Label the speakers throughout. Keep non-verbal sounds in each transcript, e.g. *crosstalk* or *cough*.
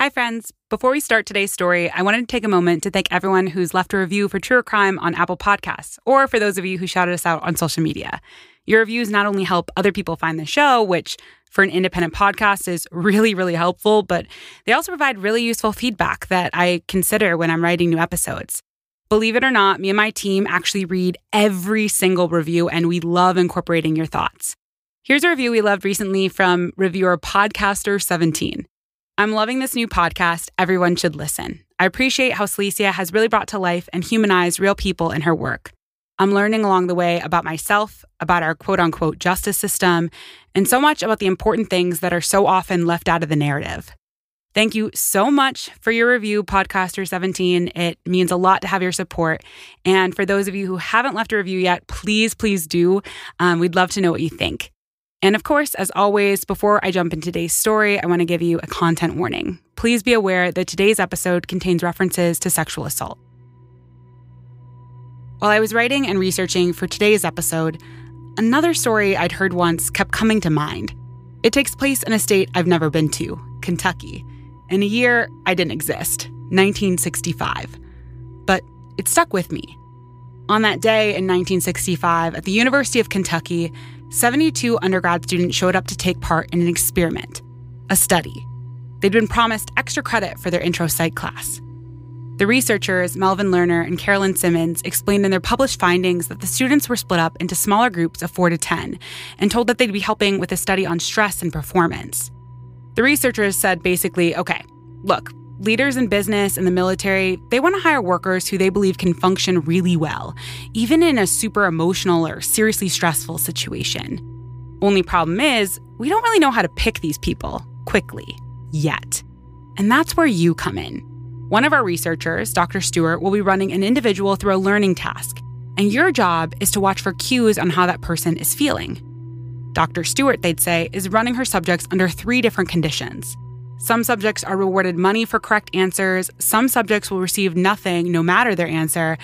Speaker 1: Hi, friends. Before we start today's story, I wanted to take a moment to thank everyone who's left a review for Truer Crime on Apple Podcasts, or for those of you who shouted us out on social media. Your reviews not only help other people find the show, which for an independent podcast is really, really helpful, but they also provide really useful feedback that I consider when I'm writing new episodes. Believe it or not, me and my team actually read every single review, and we love incorporating your thoughts. Here's a review we loved recently from reviewer Podcaster17. I'm loving this new podcast. Everyone should listen. I appreciate how Salicia has really brought to life and humanized real people in her work. I'm learning along the way about myself, about our quote unquote justice system, and so much about the important things that are so often left out of the narrative. Thank you so much for your review, Podcaster 17. It means a lot to have your support. And for those of you who haven't left a review yet, please, please do. Um, we'd love to know what you think. And of course, as always, before I jump into today's story, I want to give you a content warning. Please be aware that today's episode contains references to sexual assault. While I was writing and researching for today's episode, another story I'd heard once kept coming to mind. It takes place in a state I've never been to, Kentucky, in a year I didn't exist, 1965. But it stuck with me. On that day in 1965, at the University of Kentucky, 72 undergrad students showed up to take part in an experiment, a study. They'd been promised extra credit for their intro psych class. The researchers, Melvin Lerner and Carolyn Simmons, explained in their published findings that the students were split up into smaller groups of 4 to 10 and told that they'd be helping with a study on stress and performance. The researchers said basically, okay, look, leaders in business and the military, they want to hire workers who they believe can function really well, even in a super emotional or seriously stressful situation. Only problem is, we don't really know how to pick these people quickly yet. And that's where you come in. One of our researchers, Dr. Stewart, will be running an individual through a learning task, and your job is to watch for cues on how that person is feeling. Dr. Stewart, they'd say, is running her subjects under three different conditions some subjects are rewarded money for correct answers, some subjects will receive nothing no matter their answer,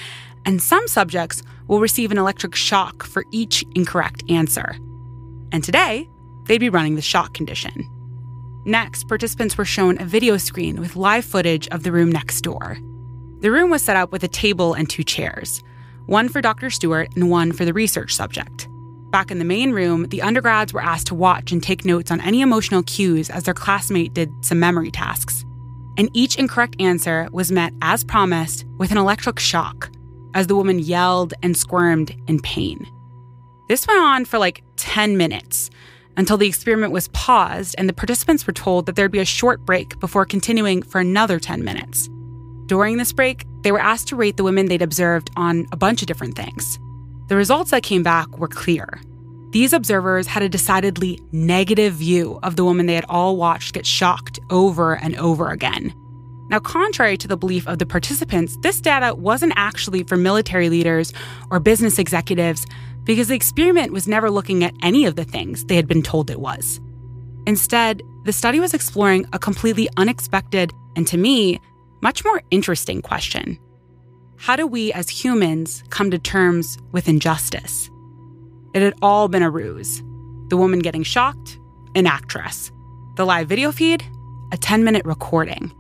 Speaker 1: and some subjects will receive an electric shock for each incorrect answer. And today, they'd be running the shock condition. Next, participants were shown a video screen with live footage of the room next door. The room was set up with a table and two chairs, one for Dr. Stewart and one for the research subject. Back in the main room, the undergrads were asked to watch and take notes on any emotional cues as their classmate did some memory tasks. And each incorrect answer was met, as promised, with an electric shock as the woman yelled and squirmed in pain. This went on for like 10 minutes until the experiment was paused and the participants were told that there'd be a short break before continuing for another 10 minutes. During this break, they were asked to rate the women they'd observed on a bunch of different things. The results that came back were clear. These observers had a decidedly negative view of the woman they had all watched get shocked over and over again. Now, contrary to the belief of the participants, this data wasn't actually for military leaders or business executives because the experiment was never looking at any of the things they had been told it was. Instead, the study was exploring a completely unexpected and, to me, much more interesting question how do we as humans come to terms with injustice? It had all been a ruse. The woman getting shocked, an actress. The live video feed, a 10 minute recording.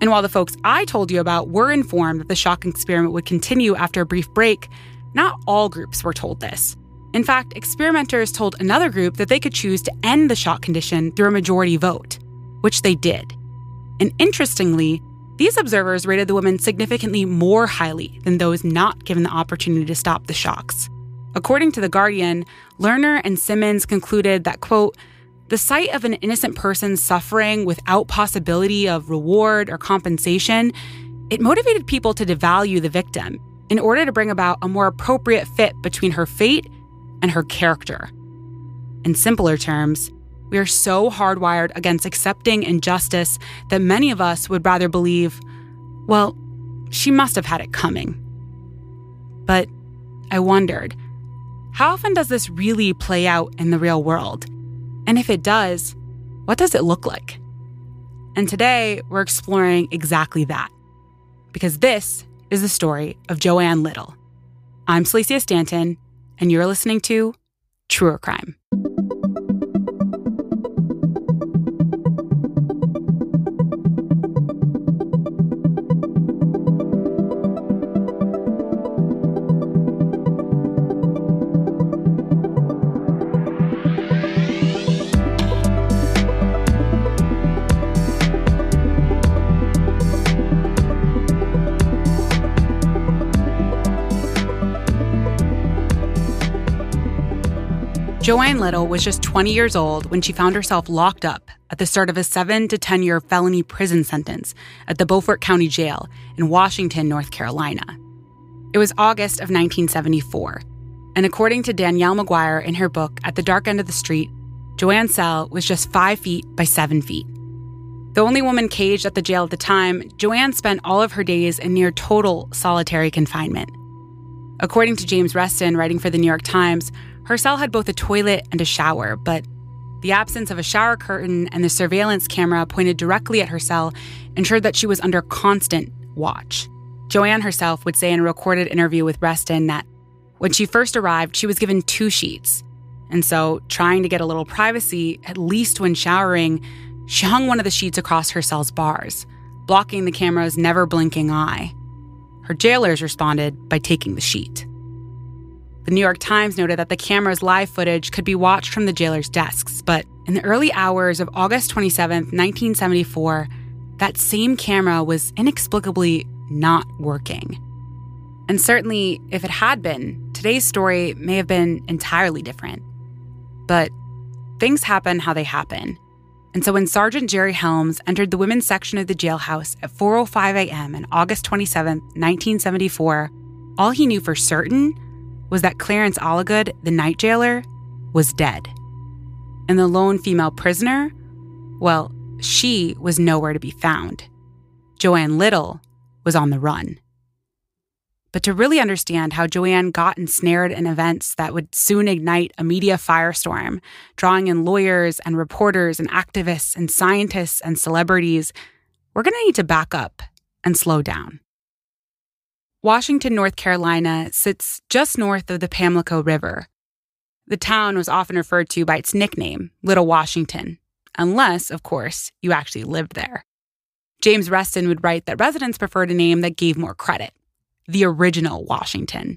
Speaker 1: And while the folks I told you about were informed that the shock experiment would continue after a brief break, not all groups were told this. In fact, experimenters told another group that they could choose to end the shock condition through a majority vote, which they did. And interestingly, these observers rated the women significantly more highly than those not given the opportunity to stop the shocks. According to The Guardian, Lerner and Simmons concluded that, quote, the sight of an innocent person suffering without possibility of reward or compensation, it motivated people to devalue the victim in order to bring about a more appropriate fit between her fate and her character. In simpler terms, we are so hardwired against accepting injustice that many of us would rather believe, well, she must have had it coming. But I wondered, how often does this really play out in the real world? And if it does, what does it look like? And today, we're exploring exactly that. Because this is the story of Joan Little. I'm Celicia Stanton, and you're listening to Truer Crime. Joan Little was just 20 years old when she found herself locked up at the start of a 7 to 10 year felony prison sentence at the Beaufort County Jail in Washington, North Carolina. It was August of 1974, and according to Danielle McGuire in her book At the Dark End of the Street, Joan's cell was just 5 feet by 7 feet. The only woman caged at the jail at the time, Joan spent all of her days in near total solitary confinement. According to James Reston, writing for the New York Times, her cell had both a toilet and a shower, but the absence of a shower curtain and the surveillance camera pointed directly at her cell ensured that she was under constant watch. Joan herself would say in a recorded interview with Reston that when she first arrived, she was given two sheets. And so, trying to get a little privacy, at least when showering, she hung one of the sheets across her cell's bars, blocking the camera's never blinking eye. Her jailers responded by taking the sheet. The New York Times noted that the camera's live footage could be watched from the jailers' desks, but in the early hours of August 27, 1974, that same camera was inexplicably not working. And certainly, if it had been, today's story may have been entirely different. But things happen how they happen. And so when Sergeant Jerry Helms entered the women's section of the jailhouse at 4:05 a.m. on August 27, 1974, all he knew for certain was that Clarence Alligood, the night jailer, was dead. And the lone female prisoner, well, she was nowhere to be found. Joan Little was on the run. But to really understand how Joan got ensnared in events that would soon ignite a media firestorm, drawing in lawyers and reporters and activists and scientists and celebrities, we're going to need to back up and slow down. Washington, North Carolina sits just north of the Pamlico River. The town was often referred to by its nickname, Little Washington, unless, of course, you actually lived there. James Reston would write that residents preferred a name that gave more credit the original Washington.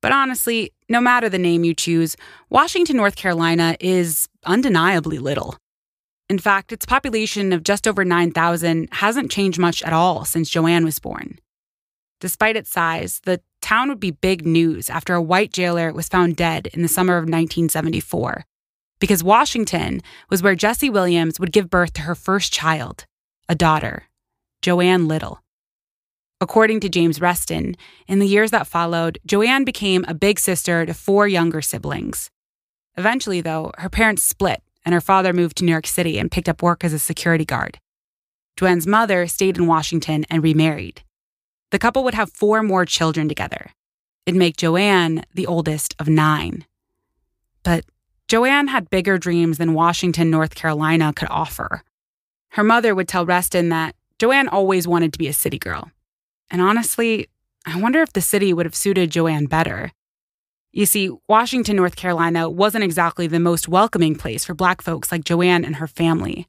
Speaker 1: But honestly, no matter the name you choose, Washington, North Carolina is undeniably little. In fact, its population of just over 9,000 hasn't changed much at all since Joan was born. Despite its size, the town would be big news after a white jailer was found dead in the summer of 1974, because Washington was where Jesse Williams would give birth to her first child, a daughter, Joan Little. According to James Reston, in the years that followed, Joan became a big sister to four younger siblings. Eventually, though, her parents split and her father moved to New York City and picked up work as a security guard. Joan's mother stayed in Washington and remarried. The couple would have four more children together. It'd make Joan the oldest of nine. But Joan had bigger dreams than Washington, North Carolina could offer. Her mother would tell Reston that Joan always wanted to be a city girl and honestly, I wonder if the city would have suited Joan better. You see, Washington, North Carolina wasn't exactly the most welcoming place for Black folks like Joan and her family.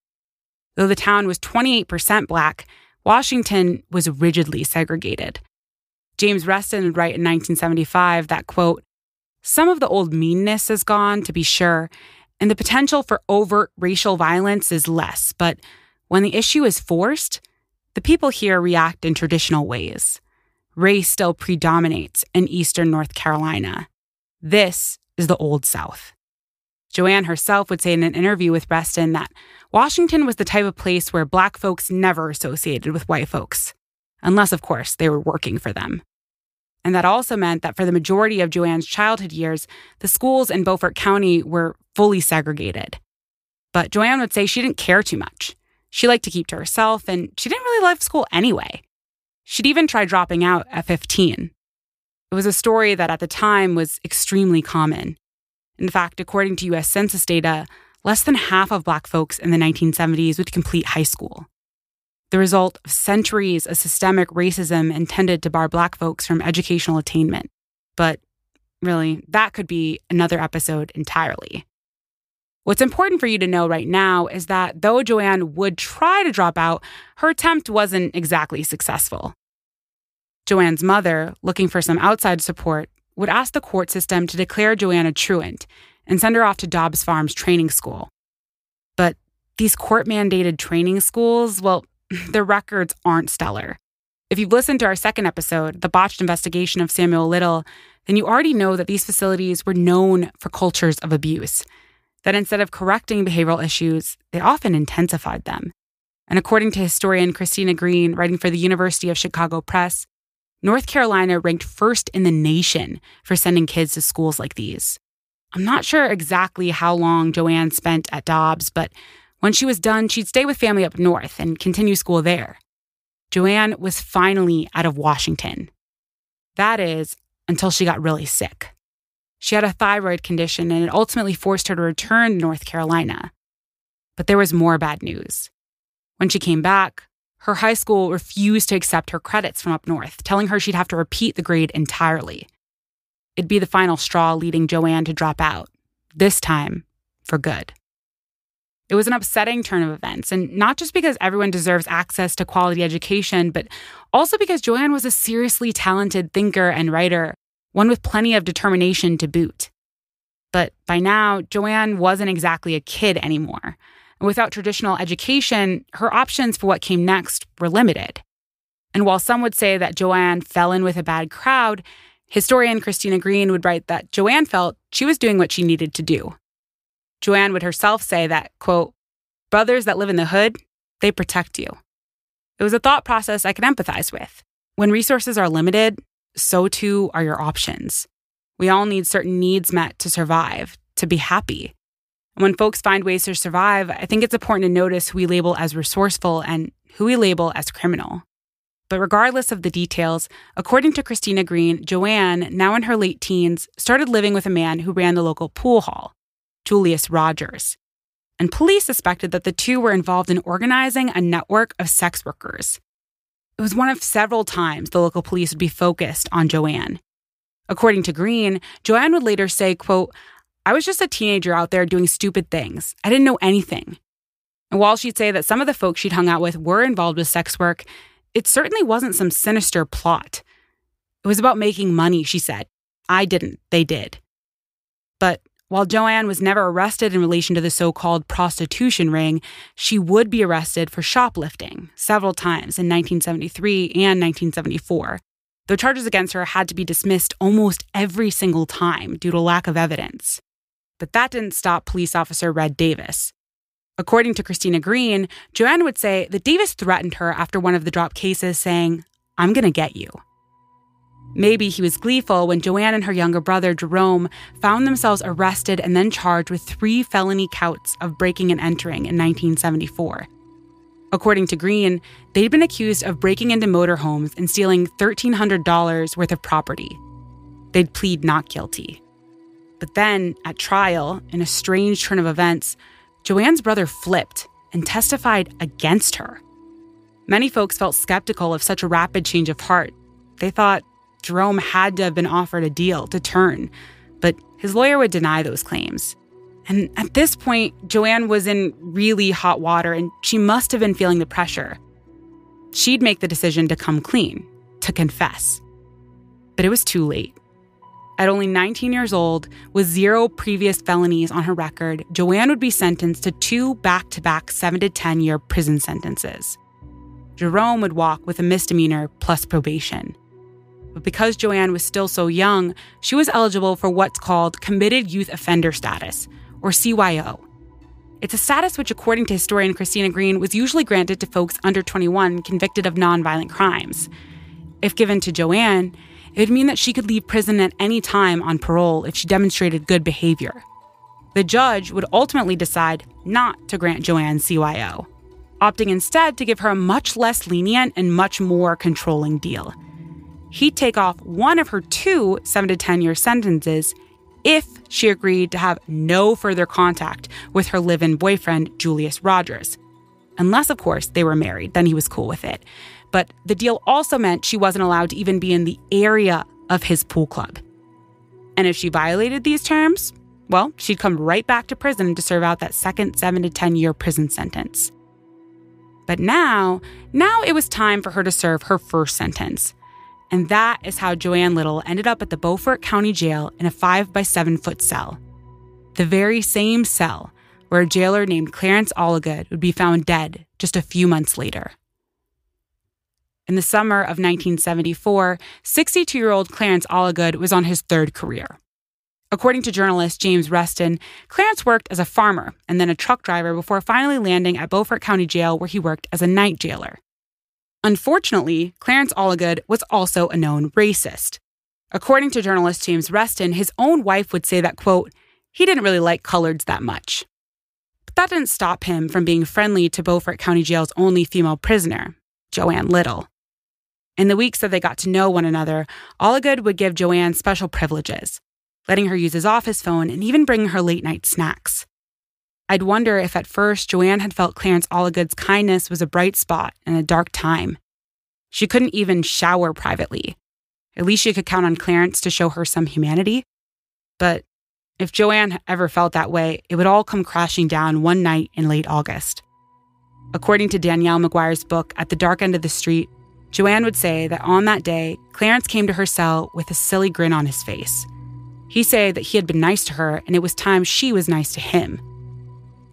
Speaker 1: Though the town was 28% Black, Washington was rigidly segregated. James Reston would write in 1975 that, quote, some of the old meanness is gone, to be sure, and the potential for overt racial violence is less, but when the issue is forced, the people here react in traditional ways. Race still predominates in eastern North Carolina. This is the Old South. Joan herself would say in an interview with Reston that Washington was the type of place where black folks never associated with white folks, unless, of course, they were working for them. And that also meant that for the majority of Joan's childhood years, the schools in Beaufort County were fully segregated. But Joan would say she didn't care too much. She liked to keep to herself, and she didn't really love school anyway. She'd even tried dropping out at 15. It was a story that at the time was extremely common. In fact, according to US Census data, less than half of Black folks in the 1970s would complete high school. The result of centuries of systemic racism intended to bar Black folks from educational attainment. But really, that could be another episode entirely. What's important for you to know right now is that though Joan would try to drop out, her attempt wasn't exactly successful. Joan's mother, looking for some outside support, would ask the court system to declare Joanna truant and send her off to Dobbs Farms training school. But these court mandated training schools, well, *laughs* their records aren't stellar. If you've listened to our second episode, The Botched Investigation of Samuel Little, then you already know that these facilities were known for cultures of abuse, that instead of correcting behavioral issues, they often intensified them. And according to historian Christina Greene, writing for the University of Chicago Press, North Carolina ranked first in the nation for sending kids to schools like these. I'm not sure exactly how long Joan spent at Dobbs, but when she was done, she'd stay with family up north and continue school there. Joan was finally out of Washington. That is, until she got really sick. She had a thyroid condition and it ultimately forced her to return to North Carolina. But there was more bad news. When she came back, her high school refused to accept her credits from up north, telling her she'd have to repeat the grade entirely. It'd be the final straw leading Joan to drop out, this time for good. It was an upsetting turn of events, and not just because everyone deserves access to quality education, but also because Joan was a seriously talented thinker and writer, one with plenty of determination to boot. But by now, Joan wasn't exactly a kid anymore. Without traditional education, her options for what came next were limited. And while some would say that Joan fell in with a bad crowd, historian Christina Greene would write that Joan felt she was doing what she needed to do. Joan would herself say that, quote, brothers that live in the hood, they protect you. It was a thought process I could empathize with. When resources are limited, so too are your options. We all need certain needs met to survive, to be happy. And when folks find ways to survive, I think it's important to notice who we label as resourceful and who we label as criminal. But regardless of the details, according to Christina Greene, Joan, now in her late teens, started living with a man who ran the local pool hall. Julius Rogers. And police suspected that the two were involved in organizing a network of sex workers. It was one of several times the local police would be focused on Joan. According to Greene, Joan would later say, quote, I was just a teenager out there doing stupid things. I didn't know anything. And while she'd say that some of the folks she'd hung out with were involved with sex work, it certainly wasn't some sinister plot. It was about making money, she said. I didn't, they did. But while Joan was never arrested in relation to the so called prostitution ring, she would be arrested for shoplifting several times in 1973 and 1974, though charges against her had to be dismissed almost every single time due to lack of evidence. But that didn't stop police officer Red Davis. According to Christina Greene, Joan would say that Davis threatened her after one of the drop cases, saying, I'm going to get you. Maybe he was gleeful when Joan and her younger brother, Jerome, found themselves arrested and then charged with three felony counts of breaking and entering in 1974. According to Greene, they'd been accused of breaking into motorhomes and stealing $1,300 worth of property. They'd plead not guilty. But then, at trial, in a strange turn of events, Joan's brother flipped and testified against her. Many folks felt skeptical of such a rapid change of heart. They thought Jerome had to have been offered a deal to turn, but his lawyer would deny those claims. And at this point, Joan was in really hot water and she must have been feeling the pressure. She'd make the decision to come clean, to confess. But it was too late. At only 19 years old, with zero previous felonies on her record, Joan would be sentenced to two back to back 7 to 10 year prison sentences. Jerome would walk with a misdemeanor plus probation. But because Joan was still so young, she was eligible for what's called Committed Youth Offender Status, or CYO. It's a status which, according to historian Christina Greene, was usually granted to folks under 21 convicted of nonviolent crimes. If given to Joan, it would mean that she could leave prison at any time on parole if she demonstrated good behavior. The judge would ultimately decide not to grant Joan CYO, opting instead to give her a much less lenient and much more controlling deal he'd take off one of her two 7 to 10 year sentences if she agreed to have no further contact with her live in boyfriend, Julius Rogers. Unless, of course, they were married, then he was cool with it. But the deal also meant she wasn't allowed to even be in the area of his pool club. And if she violated these terms, well, she'd come right back to prison to serve out that second 7 to 10 year prison sentence. But now, now it was time for her to serve her first sentence. And that is how Joan Little ended up at the Beaufort County Jail in a 5 by 7 foot cell. The very same cell where a jailer named Clarence Alligood would be found dead just a few months later. In the summer of 1974, 62 year old Clarence Alligood was on his third career. According to journalist James Reston, Clarence worked as a farmer and then a truck driver before finally landing at Beaufort County Jail, where he worked as a night jailer. Unfortunately, Clarence Alligood was also a known racist. According to journalist James Reston, his own wife would say that, quote, he didn't really like coloreds that much. But that didn't stop him from being friendly to Beaufort County Jail's only female prisoner, Joan Little. In the weeks that they got to know one another, Alligood would give Joan special privileges, letting her use his office phone and even bringing her late night snacks. I'd wonder if at first Joan had felt Clarence Alligood's kindness was a bright spot in a dark time. She couldn't even shower privately. At least she could count on Clarence to show her some humanity. But if Joan ever felt that way, it would all come crashing down one night in late August. According to Danielle McGuire's book, At the Dark End of the Street, Joan would say that on that day, Clarence came to her cell with a silly grin on his face. He said that he had been nice to her and it was time she was nice to him.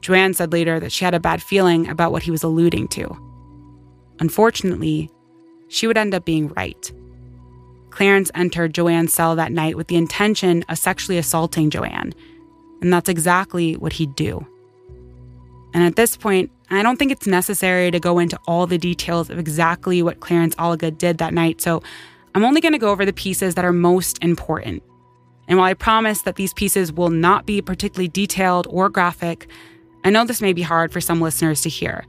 Speaker 1: Joan said later that she had a bad feeling about what he was alluding to. Unfortunately, she would end up being right. Clarence entered Joan's cell that night with the intention of sexually assaulting Joan, and that's exactly what he'd do. And at this point, I don't think it's necessary to go into all the details of exactly what Clarence Alligood did that night, so I'm only going to go over the pieces that are most important. And while I promise that these pieces will not be particularly detailed or graphic, I know this may be hard for some listeners to hear.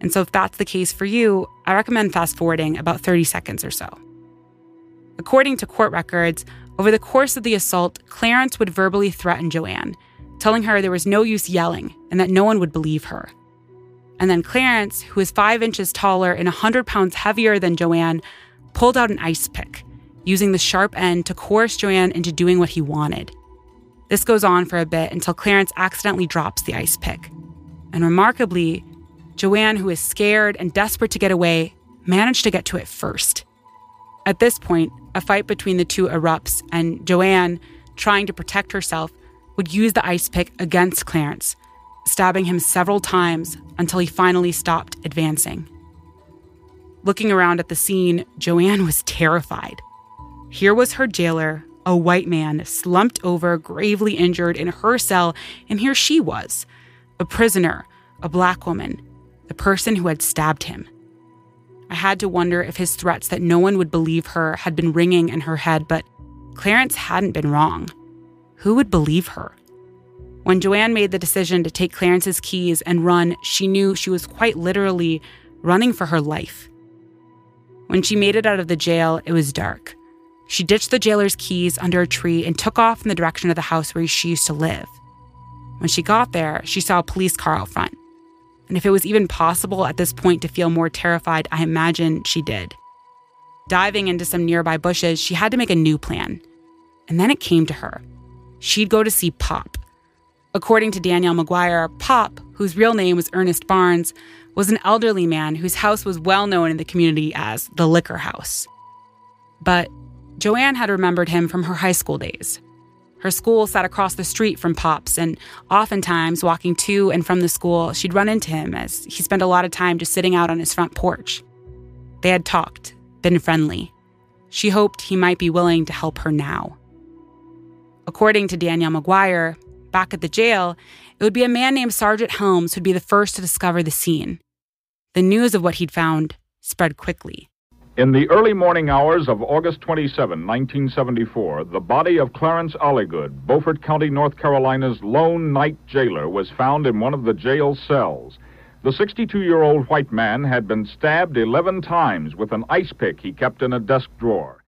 Speaker 1: And so, if that's the case for you, I recommend fast forwarding about 30 seconds or so. According to court records, over the course of the assault, Clarence would verbally threaten Joan telling her there was no use yelling and that no one would believe her. And then Clarence, who is five inches taller and 100 pounds heavier than Joan, pulled out an ice pick, using the sharp end to coerce Joan into doing what he wanted. This goes on for a bit until Clarence accidentally drops the ice pick. And remarkably, Joan, who is scared and desperate to get away, managed to get to it first. At this point, a fight between the two erupts, and Joan, trying to protect herself, would use the ice pick against Clarence, stabbing him several times until he finally stopped advancing. Looking around at the scene, Joan was terrified. Here was her jailer, a white man, slumped over, gravely injured in her cell, and here she was, a prisoner, a black woman, the person who had stabbed him. I had to wonder if his threats that no one would believe her had been ringing in her head, but Clarence hadn't been wrong who would believe her? When Joan made the decision to take Clarence's keys and run, she knew she was quite literally running for her life. When she made it out of the jail, it was dark. She ditched the jailer's keys under a tree and took off in the direction of the house where she used to live. When she got there, she saw a police car out front. And if it was even possible at this point to feel more terrified, I imagine she did. Diving into some nearby bushes, she had to make a new plan. And then it came to her she'd go to see Pop. According to Danielle McGuire, Pop, whose real name was Ernest Barnes, was an elderly man whose house was well known in the community as the Liquor House. But Joan had remembered him from her high school days. Her school sat across the street from Pop's, and oftentimes, walking to and from the school, she'd run into him as he spent a lot of time just sitting out on his front porch. They had talked, been friendly. She hoped he might be willing to help her now. According to Danielle McGuire, back at the jail, it would be a man named Sergeant Helms who'd be the first to discover the scene. The news of what he'd found spread quickly.
Speaker 2: In the early morning hours of August 27, 1974, the body of Clarence Alligood, Beaufort County, North Carolina's lone night jailer, was found in one of the jail cells. The 62 year old white man had been stabbed 11 times with an ice pick he kept in a desk drawer.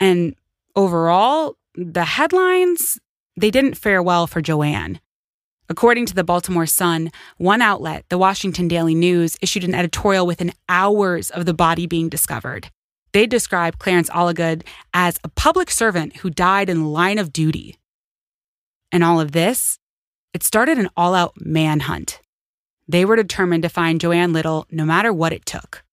Speaker 1: And overall, the headlines, they didn't fare well for Joan. According to the Baltimore Sun, one outlet, the Washington Daily News, issued an editorial within hours of the body being discovered. They described Clarence Alligood as a public servant who died in the line of duty. And all of this, it started an all out manhunt. They were determined to find Joan Little no matter what it took.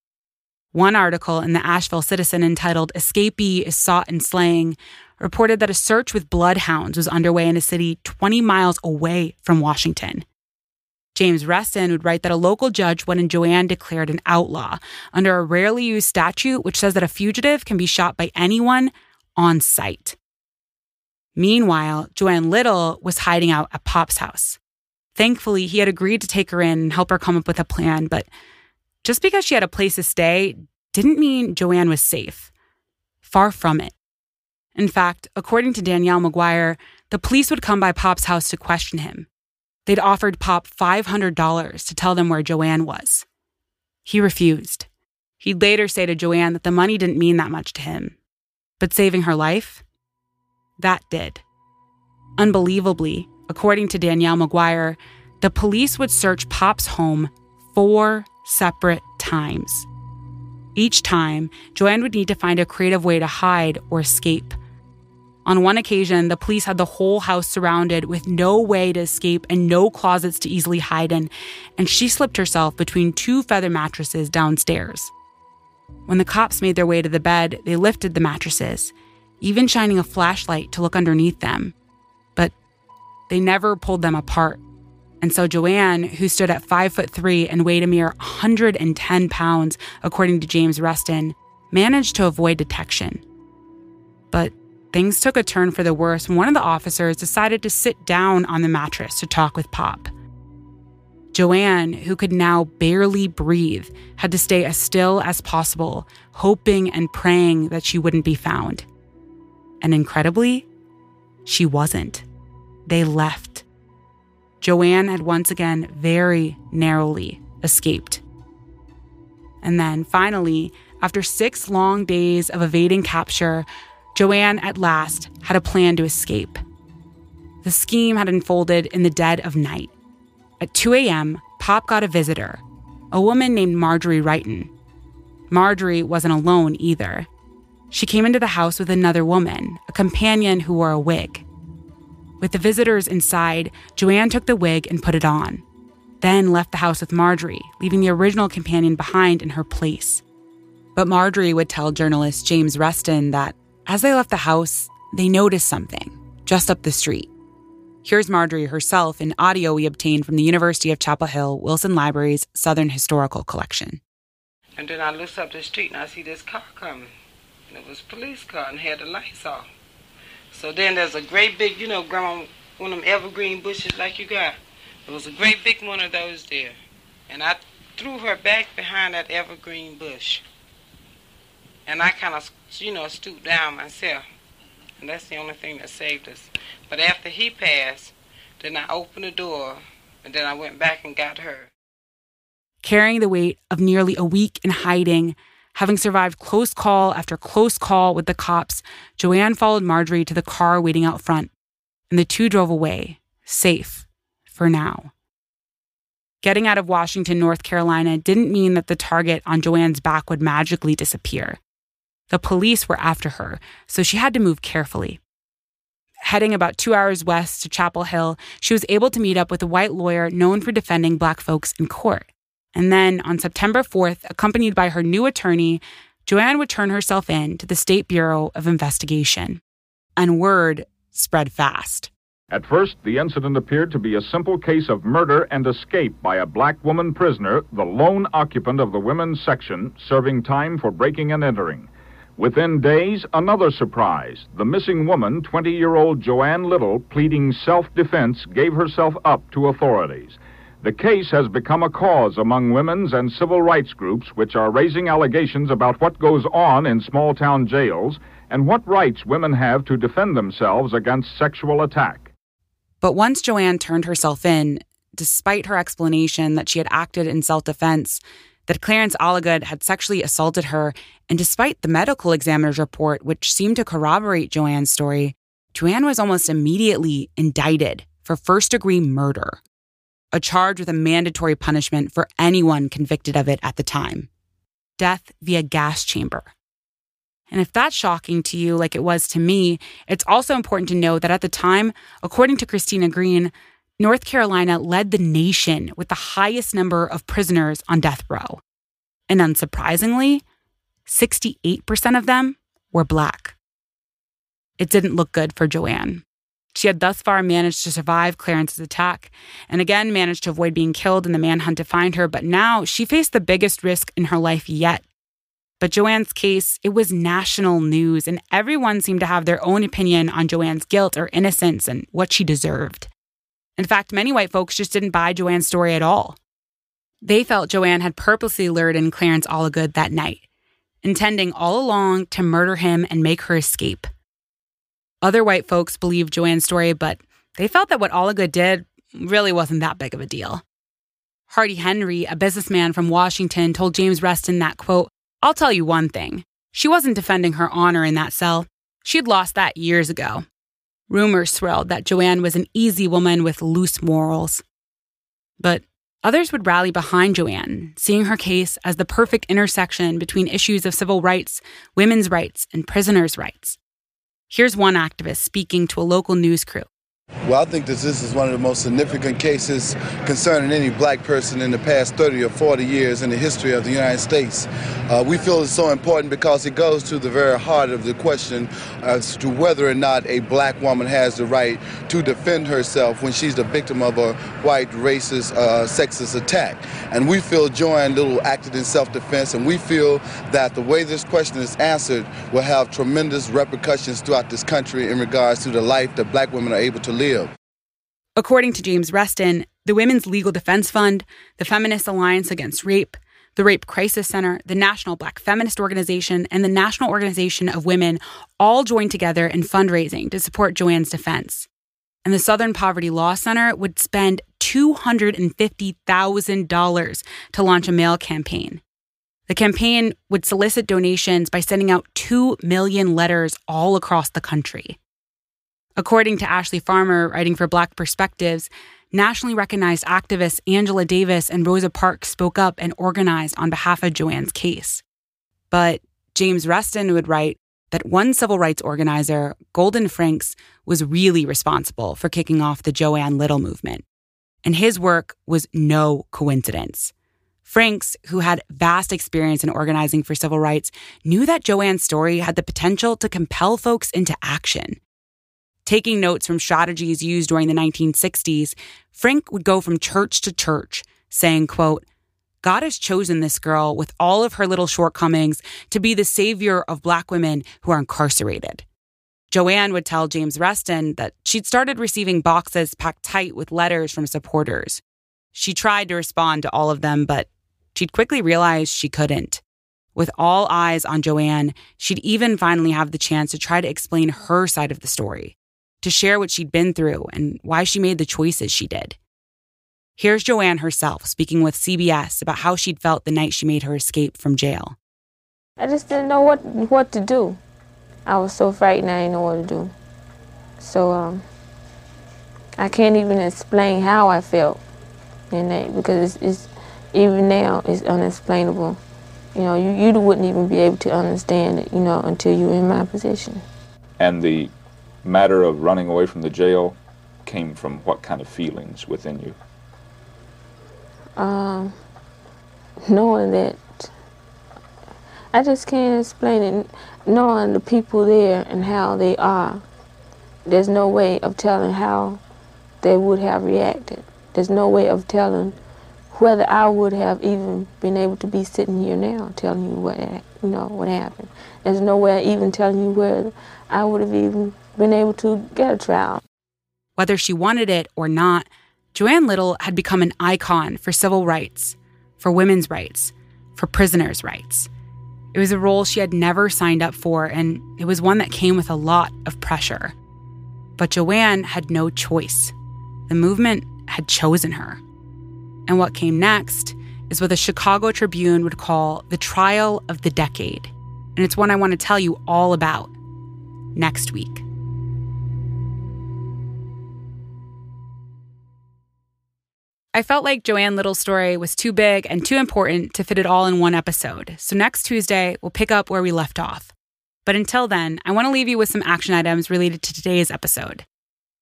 Speaker 1: One article in the Asheville Citizen entitled Escapee is Sought in Slaying reported that a search with bloodhounds was underway in a city 20 miles away from Washington. James Reston would write that a local judge wanted Joan declared an outlaw under a rarely used statute which says that a fugitive can be shot by anyone on sight. Meanwhile, Joan Little was hiding out at Pop's house. Thankfully, he had agreed to take her in and help her come up with a plan, but just because she had a place to stay didn't mean Joan was safe. Far from it. In fact, according to Danielle McGuire, the police would come by Pop's house to question him. They'd offered Pop $500 to tell them where Joan was. He refused. He'd later say to Joan that the money didn't mean that much to him. But saving her life? That did. Unbelievably, according to Danielle McGuire, the police would search Pop's home four separate times. Each time, Joan would need to find a creative way to hide or escape. On one occasion, the police had the whole house surrounded with no way to escape and no closets to easily hide in, and she slipped herself between two feather mattresses downstairs. When the cops made their way to the bed, they lifted the mattresses, even shining a flashlight to look underneath them. But they never pulled them apart. And so Joan, who stood at five foot three and weighed a mere 110 pounds, according to James Reston, managed to avoid detection. But Things took a turn for the worse when one of the officers decided to sit down on the mattress to talk with Pop. Joan, who could now barely breathe, had to stay as still as possible, hoping and praying that she wouldn't be found. And incredibly, she wasn't. They left. Joan had once again very narrowly escaped. And then finally, after six long days of evading capture, Joan, at last, had a plan to escape. The scheme had unfolded in the dead of night. At 2 a.m., Pop got a visitor, a woman named Marjorie Wrighton. Marjorie wasn't alone either. She came into the house with another woman, a companion who wore a wig. With the visitors inside, Joan took the wig and put it on, then left the house with Marjorie, leaving the original companion behind in her place. But Marjorie would tell journalist James Reston that as they left the house, they noticed something just up the street. Here's Marjorie herself in audio we obtained from the University of Chapel Hill Wilson Library's Southern Historical Collection.
Speaker 3: And then I looked up the street and I see this car coming. And it was a police car and had the lights off. So then there's a great big, you know, grandma, one of them evergreen bushes like you got. There was a great big one of those there. And I threw her back behind that evergreen bush. And I kind of, you know, stooped down myself. And that's the only thing that saved us. But after he passed, then I opened the door and then I went back and got her.
Speaker 1: Carrying the weight of nearly a week in hiding, having survived close call after close call with the cops, Joan followed Marjorie to the car waiting out front, and the two drove away, safe for now. Getting out of Washington, North Carolina didn't mean that the target on Joan's back would magically disappear. The police were after her, so she had to move carefully. Heading about two hours west to Chapel Hill, she was able to meet up with a white lawyer known for defending black folks in court. And then on September 4th, accompanied by her new attorney, Joan would turn herself in to the State Bureau of Investigation. And word spread fast.
Speaker 2: At first, the incident appeared to be a simple case of murder and escape by a black woman prisoner, the lone occupant of the women's section, serving time for breaking and entering. Within days, another surprise. The missing woman, 20 year old Joan Little, pleading self defense, gave herself up to authorities. The case has become a cause among women's and civil rights groups which are raising allegations about what goes on in small town jails and what rights women have to defend themselves against sexual attack.
Speaker 1: But once Joan turned herself in, despite her explanation that she had acted in self defense, that Clarence Alligood had sexually assaulted her, and despite the medical examiner's report, which seemed to corroborate Joan's story, Joan was almost immediately indicted for first degree murder, a charge with a mandatory punishment for anyone convicted of it at the time death via gas chamber. And if that's shocking to you, like it was to me, it's also important to know that at the time, according to Christina Greene, North Carolina led the nation with the highest number of prisoners on death row. And unsurprisingly, 68% of them were black. It didn't look good for Joan. She had thus far managed to survive Clarence's attack and again managed to avoid being killed in the manhunt to find her, but now she faced the biggest risk in her life yet. But Joan's case, it was national news, and everyone seemed to have their own opinion on Joan's guilt or innocence and what she deserved. In fact, many white folks just didn't buy Joan's story at all. They felt Joan had purposely lured in Clarence Alligood that night, intending all along to murder him and make her escape. Other white folks believed Joan's story, but they felt that what Alligood did really wasn't that big of a deal. Hardy Henry, a businessman from Washington, told James Reston that, quote, I'll tell you one thing. She wasn't defending her honor in that cell. She'd lost that years ago. Rumors swirled that Joan was an easy woman with loose morals. But others would rally behind Joan, seeing her case as the perfect intersection between issues of civil rights, women's rights, and prisoners' rights. Here's one activist speaking to a local news crew.
Speaker 4: Well, I think that this is one of the most significant cases concerning any black person in the past 30 or 40 years in the history of the United States. Uh, we feel it's so important because it goes to the very heart of the question as to whether or not a black woman has the right to defend herself when she's the victim of a white racist, uh, sexist attack. And we feel Joan Little acted in self-defense, and we feel that the way this question is answered will have tremendous repercussions throughout this country in regards to the life that black women are able to live.
Speaker 1: According to James Reston, the Women's Legal Defense Fund, the Feminist Alliance Against Rape, the Rape Crisis Center, the National Black Feminist Organization, and the National Organization of Women all joined together in fundraising to support Joan's defense. And the Southern Poverty Law Center would spend $250,000 to launch a mail campaign. The campaign would solicit donations by sending out 2 million letters all across the country. According to Ashley Farmer, writing for Black Perspectives, nationally recognized activists Angela Davis and Rosa Parks spoke up and organized on behalf of Joan's case. But James Reston would write that one civil rights organizer, Golden Franks, was really responsible for kicking off the Joan Little movement. And his work was no coincidence. Franks, who had vast experience in organizing for civil rights, knew that Joan's story had the potential to compel folks into action. Taking notes from strategies used during the 1960s, Frank would go from church to church, saying, quote, God has chosen this girl with all of her little shortcomings to be the savior of black women who are incarcerated. Joan would tell James Reston that she'd started receiving boxes packed tight with letters from supporters. She tried to respond to all of them, but she'd quickly realized she couldn't. With all eyes on Joan, she'd even finally have the chance to try to explain her side of the story to share what she'd been through and why she made the choices she did. Here's Joan herself speaking with CBS about how she'd felt the night she made her escape from jail.
Speaker 5: I just didn't know what what to do. I was so frightened I didn't know what to do. So um, I can't even explain how I felt in that because it's, it's even now it's unexplainable. You know, you, you wouldn't even be able to understand it, you know, until you're in my position.
Speaker 2: And the matter of running away from the jail came from what kind of feelings within you?
Speaker 5: Um, knowing that I just can't explain it. Knowing the people there and how they are, there's no way of telling how they would have reacted. There's no way of telling whether I would have even been able to be sitting here now telling you what you know what happened. There's no way of even telling you where I would have even been able to get a trial.
Speaker 1: Whether she wanted it or not, Joan Little had become an icon for civil rights, for women's rights, for prisoners' rights. It was a role she had never signed up for, and it was one that came with a lot of pressure. But Joan had no choice. The movement had chosen her. And what came next is what the Chicago Tribune would call the trial of the decade. And it's one I want to tell you all about next week. I felt like Joan Little's story was too big and too important to fit it all in one episode. So next Tuesday, we'll pick up where we left off. But until then, I want to leave you with some action items related to today's episode.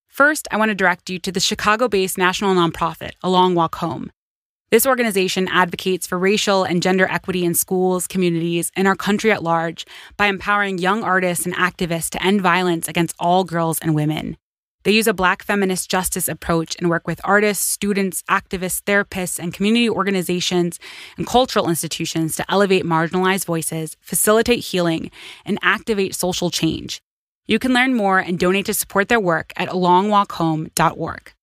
Speaker 1: First, I want to direct you to the Chicago based national nonprofit, A Long Walk Home. This organization advocates for racial and gender equity in schools, communities, and our country at large by empowering young artists and activists to end violence against all girls and women. They use a Black feminist justice approach and work with artists, students, activists, therapists, and community organizations and cultural institutions to elevate marginalized voices, facilitate healing, and activate social change. You can learn more and donate to support their work at alongwalkhome.org.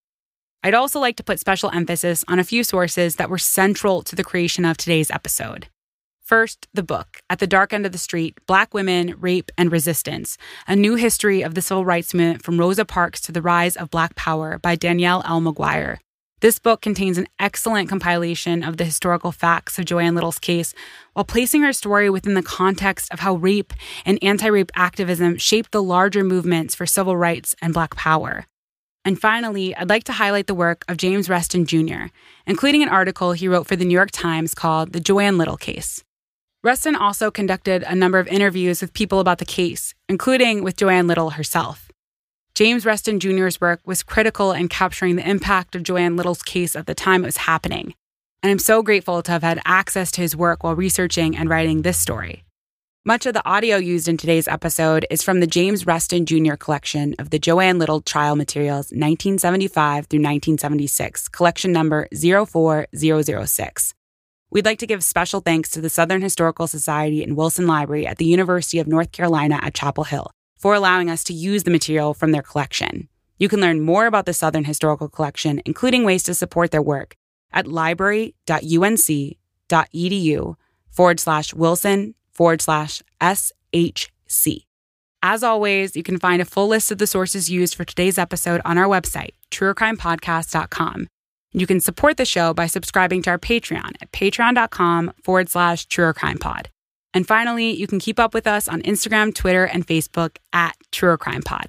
Speaker 1: I'd also like to put special emphasis on a few sources that were central to the creation of today's episode. First, the book, At the Dark End of the Street Black Women, Rape, and Resistance A New History of the Civil Rights Movement from Rosa Parks to the Rise of Black Power by Danielle L. McGuire. This book contains an excellent compilation of the historical facts of Joan Little's case while placing her story within the context of how rape and anti rape activism shaped the larger movements for civil rights and Black power. And finally, I'd like to highlight the work of James Reston Jr., including an article he wrote for the New York Times called The Joan Little Case. Reston also conducted a number of interviews with people about the case, including with Joan Little herself. James Reston Jr.'s work was critical in capturing the impact of Joan Little's case at the time it was happening, and I'm so grateful to have had access to his work while researching and writing this story. Much of the audio used in today's episode is from the James Reston Jr. collection of the Joan Little trial materials 1975 through 1976, collection number 04006. We'd like to give special thanks to the Southern Historical Society and Wilson Library at the University of North Carolina at Chapel Hill for allowing us to use the material from their collection. You can learn more about the Southern Historical Collection, including ways to support their work, at library.unc.edu forward slash Wilson forward slash SHC. As always, you can find a full list of the sources used for today's episode on our website, truercrimepodcast.com. You can support the show by subscribing to our Patreon at patreon.com forward slash truer crime pod. And finally, you can keep up with us on Instagram, Twitter, and Facebook at Truer Crime Pod.